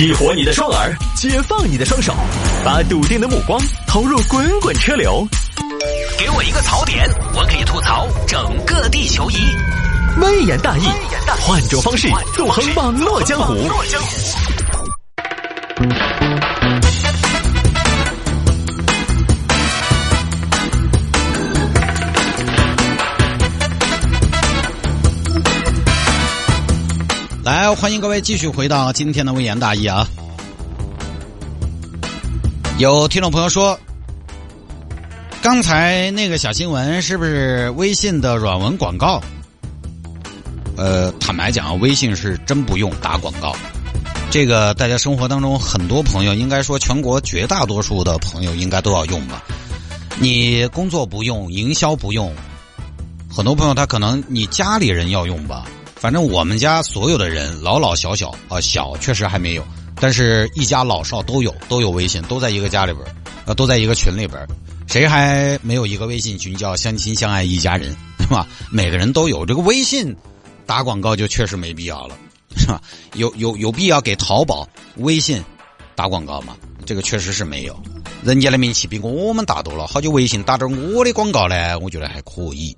激活你的双耳，解放你的双手，把笃定的目光投入滚滚车流。给我一个槽点，我可以吐槽整个地球仪。微言大义，换种方式纵横网络江湖。欢迎各位继续回到今天的微言大义啊！有听众朋友说，刚才那个小新闻是不是微信的软文广告？呃，坦白讲，微信是真不用打广告。这个大家生活当中很多朋友，应该说全国绝大多数的朋友应该都要用吧？你工作不用，营销不用，很多朋友他可能你家里人要用吧？反正我们家所有的人，老老小小啊，小确实还没有，但是一家老少都有，都有微信，都在一个家里边啊，都在一个群里边谁还没有一个微信群叫相亲相爱一家人，对吧？每个人都有这个微信，打广告就确实没必要了，是吧？有有有必要给淘宝、微信打广告吗？这个确实是没有，人家的名气比我们大多了，好久微信打点我的广告呢，我觉得还可以。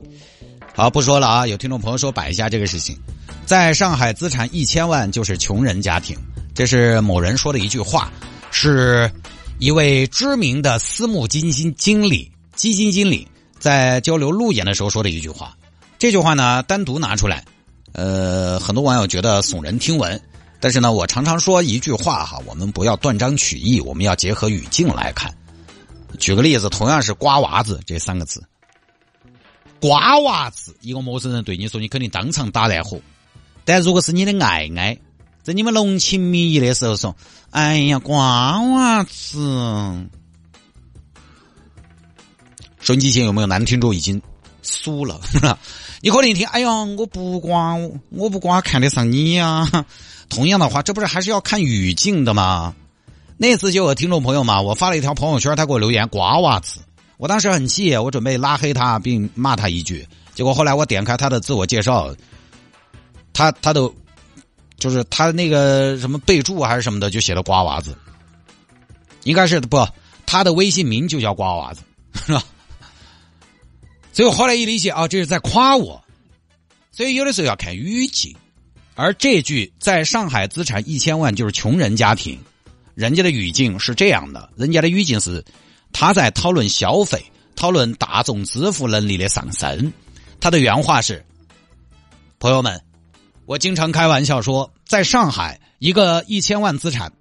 好，不说了啊！有听众朋友说摆一下这个事情，在上海资产一千万就是穷人家庭，这是某人说的一句话，是一位知名的私募基金经理、基金经理在交流路演的时候说的一句话。这句话呢，单独拿出来，呃，很多网友觉得耸人听闻，但是呢，我常常说一句话哈，我们不要断章取义，我们要结合语境来看。举个例子，同样是“瓜娃子”这三个字。瓜娃子，一个陌生人对你说，你肯定当场打烂火。但如果是你的爱爱，在你们浓情蜜意的时候说：“哎呀，瓜娃子。”收音机前有没有男听众已经输了？你可能一听：“哎呀，我不瓜，我不瓜，看得上你呀。”同样的话，这不是还是要看语境的吗？那次就有听众朋友嘛，我发了一条朋友圈，他给我留言：“瓜娃子。”我当时很气，我准备拉黑他并骂他一句，结果后来我点开他的自我介绍，他他的就是他那个什么备注还是什么的，就写了瓜娃子，应该是不，他的微信名就叫瓜娃子，是吧？所以我后来一理解啊，这是在夸我，所以有的时候要看语境，而这句在上海资产一千万就是穷人家庭，人家的语境是这样的，人家的语境是。他在讨论消费，讨论大众支付能力的上升。他的原话是：“朋友们，我经常开玩笑说，在上海一个一千万资产，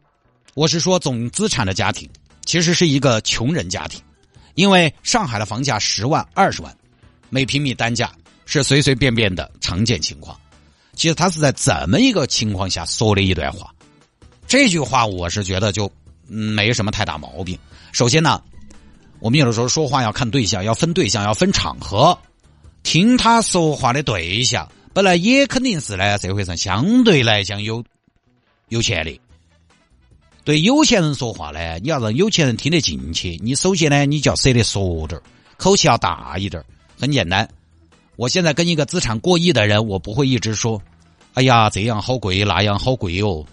我是说总资产的家庭，其实是一个穷人家庭，因为上海的房价十万、二十万，每平米单价是随随便便的常见情况。其实他是在怎么一个情况下说的一段话？这句话我是觉得就没什么太大毛病。首先呢。”我们有的时候说话要看对象，要分对象，要分场合。听他说话的对象，本来也肯定是呢社会上相对来讲有有钱的。对有钱人说话呢，你要让有钱人听得进去。你首先呢，你就要舍得说点儿口气要大一点儿很简单，我现在跟一个资产过亿的人，我不会一直说：“哎呀，这样好贵，那样好贵哦。”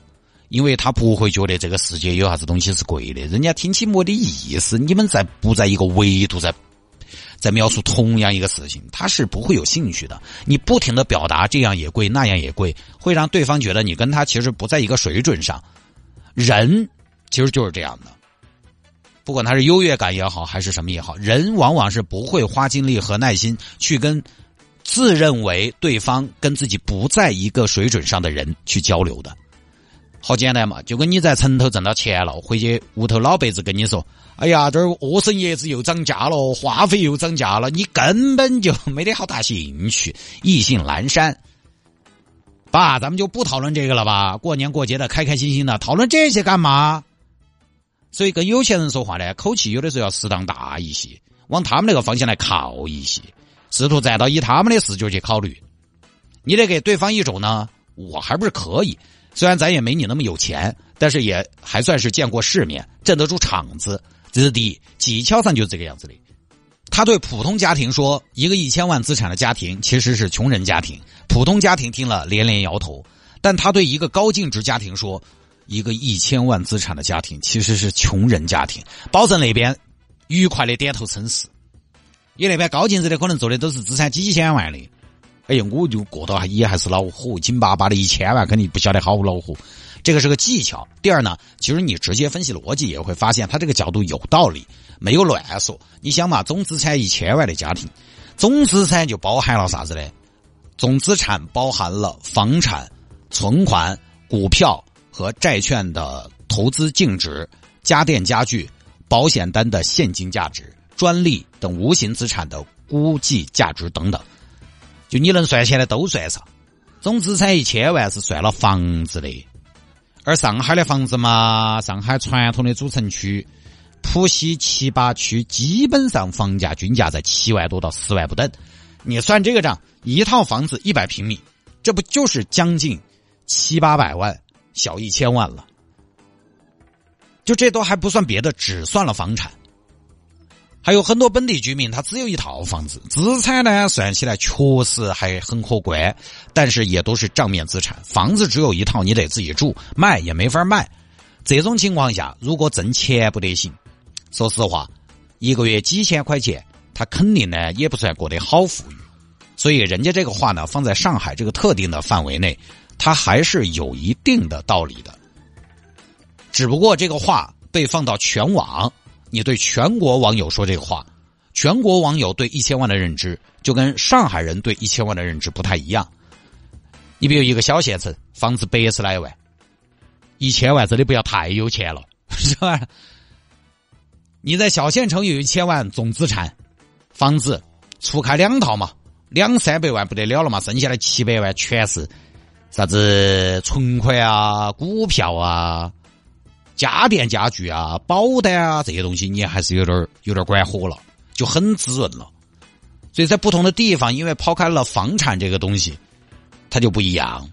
因为他不会觉得这个世界有啥子东西是贵的，人家听起没的意思，你们在不在一个维度，在在描述同样一个事情，他是不会有兴趣的。你不停的表达这样也贵，那样也贵，会让对方觉得你跟他其实不在一个水准上。人其实就是这样的，不管他是优越感也好，还是什么也好，人往往是不会花精力和耐心去跟自认为对方跟自己不在一个水准上的人去交流的。好简单嘛，就跟你在城头挣到钱了，回去屋头老辈子跟你说：“哎呀，这儿莴笋叶子又涨价了，化肥又涨价了。”你根本就没得好大兴趣，意兴阑珊。爸，咱们就不讨论这个了吧？过年过节的，开开心心的，讨论这些干嘛？所以跟有钱人说话呢，口气有的时候要适当大一些，往他们那个方向来靠一些，试图站到以他们的视角去考虑。你得给对方一种呢，我还不是可以。虽然咱也没你那么有钱，但是也还算是见过世面，镇得住场子。这是第一，技巧上就是这个样子的。他对普通家庭说：“一个一千万资产的家庭其实是穷人家庭。”普通家庭听了连连摇头。但他对一个高净值家庭说：“一个一千万资产的家庭其实是穷人家庭，保证那边愉快的点头称是。你那边高净值的可能做的都是资产几千万的，哎呀，我就过到也还是恼火，紧巴巴的一千万肯定不晓得好恼火。这个是个技巧。第二呢，其实你直接分析逻辑也会发现，他这个角度有道理，没有乱说。你想嘛，总资产一千万的家庭，总资产就包含了啥子呢？总资产包含了房产、存款、股票和债券的投资净值、家电家具、保险单的现金价值。专利等无形资产的估计价值等等，就你能算起来都算上。总资产一千万是算了房子的，而上海的房子嘛，上海传统的主城区，浦西七八区基本上房价均价在七万多到十万不等。你算这个账，一套房子一百平米，这不就是将近七八百万，小一千万了？就这都还不算别的，只算了房产。还有很多本地居民，他只有一套房子，资产呢算起来确实还很可观，但是也都是账面资产。房子只有一套，你得自己住，卖也没法卖。这种情况下，如果挣钱不得行，说实话，一个月几千块钱，他肯定呢也不算过得好富裕。所以，人家这个话呢，放在上海这个特定的范围内，它还是有一定的道理的。只不过这个话被放到全网。你对全国网友说这个话，全国网友对一千万的认知就跟上海人对一千万的认知不太一样。你比如一个小县城，房子百十来万，一千万真的不要太有钱了，是吧？你在小县城有一千万总资产，房子除开两套嘛，两三百万不得了了嘛，剩下的七百万全是啥子存款啊、股票啊。家电家具啊、保单啊这些东西，你还是有点有点管火了，就很滋润了。所以在不同的地方，因为抛开了房产这个东西，它就不一样。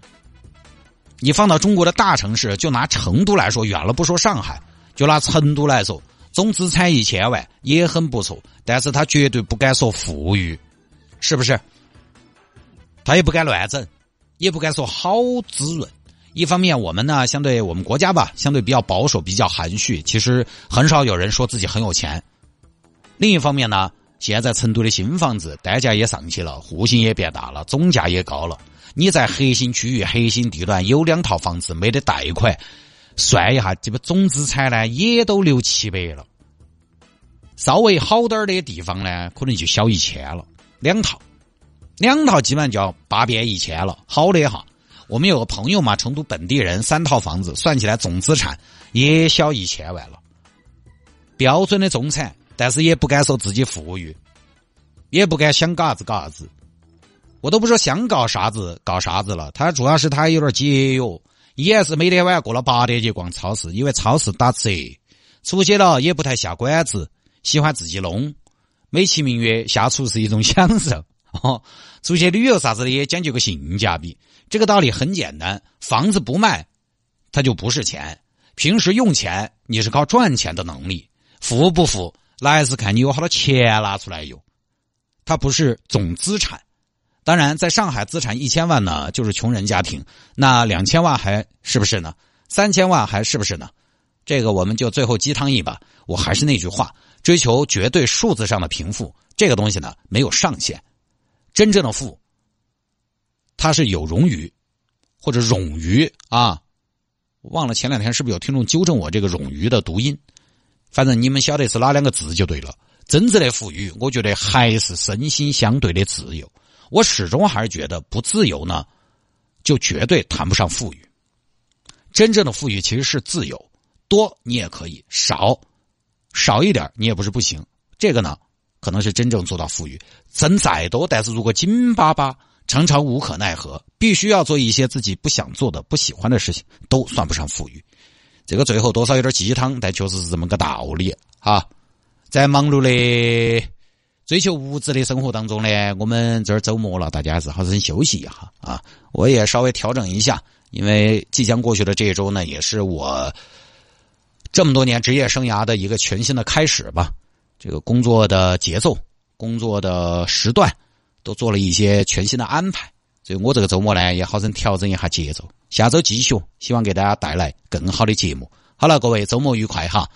你放到中国的大城市，就拿成都来说，远了不说上海，就拿成都来说，总资产一千万也很不错，但是他绝对不敢说富裕，是不是？他也不敢乱整，也不敢说好滋润。一方面，我们呢相对我们国家吧，相对比较保守，比较含蓄，其实很少有人说自己很有钱。另一方面呢，现在成都的新房子单价也上去了，户型也变大了，总价也高了。你在核心区域、核心地段有两套房子，没得贷款，算一下，这个总资产呢也都六七百了。稍微好点儿的地方呢，可能就小一千了，两套，两套基本上就要八边一千了，好的哈。我们有个朋友嘛，成都本地人，三套房子，算起来总资产也小一千万了，标准的中产，但是也不敢说自己富裕，也不敢想搞啥子搞啥子，我都不说想搞啥子搞啥子了，他主要是他有点节约，也是每天晚上过了八点去逛超市，因为超市打折，出去了也不太下馆子，喜欢自己弄，美其名曰下厨是一种享受。哦，出去旅游啥子的也讲究个性价比，这个道理很简单。房子不卖，它就不是钱。平时用钱，你是靠赚钱的能力，富不富，那还是看你有好多钱拿出来用。它不是总资产。当然，在上海资产一千万呢，就是穷人家庭。那两千万还是不是呢？三千万还是不是呢？这个我们就最后鸡汤一把。我还是那句话，追求绝对数字上的贫富，这个东西呢，没有上限。真正的富，他是有冗余，或者冗余啊。忘了前两天是不是有听众纠正我这个冗余的读音？反正你们晓得是哪两个字就对了。真正的富裕，我觉得还是身心相对的自由。我始终还是觉得不自由呢，就绝对谈不上富裕。真正的富裕其实是自由，多你也可以，少少一点你也不是不行。这个呢？可能是真正做到富裕，挣再多，但是如果紧巴巴，常常无可奈何，必须要做一些自己不想做的、不喜欢的事情，都算不上富裕。这个最后多少有点鸡汤，但确实是这么个道理啊！在忙碌的追求物质的生活当中呢，我们这儿周末了，大家还是好生休息一下啊！我也稍微调整一下，因为即将过去的这一周呢，也是我这么多年职业生涯的一个全新的开始吧。这个工作的节奏、工作的时段，都做了一些全新的安排。所以我这个周末呢也好生调整一下节奏。下周继续希望给大家带来更好的节目。好了各位周末愉快哈。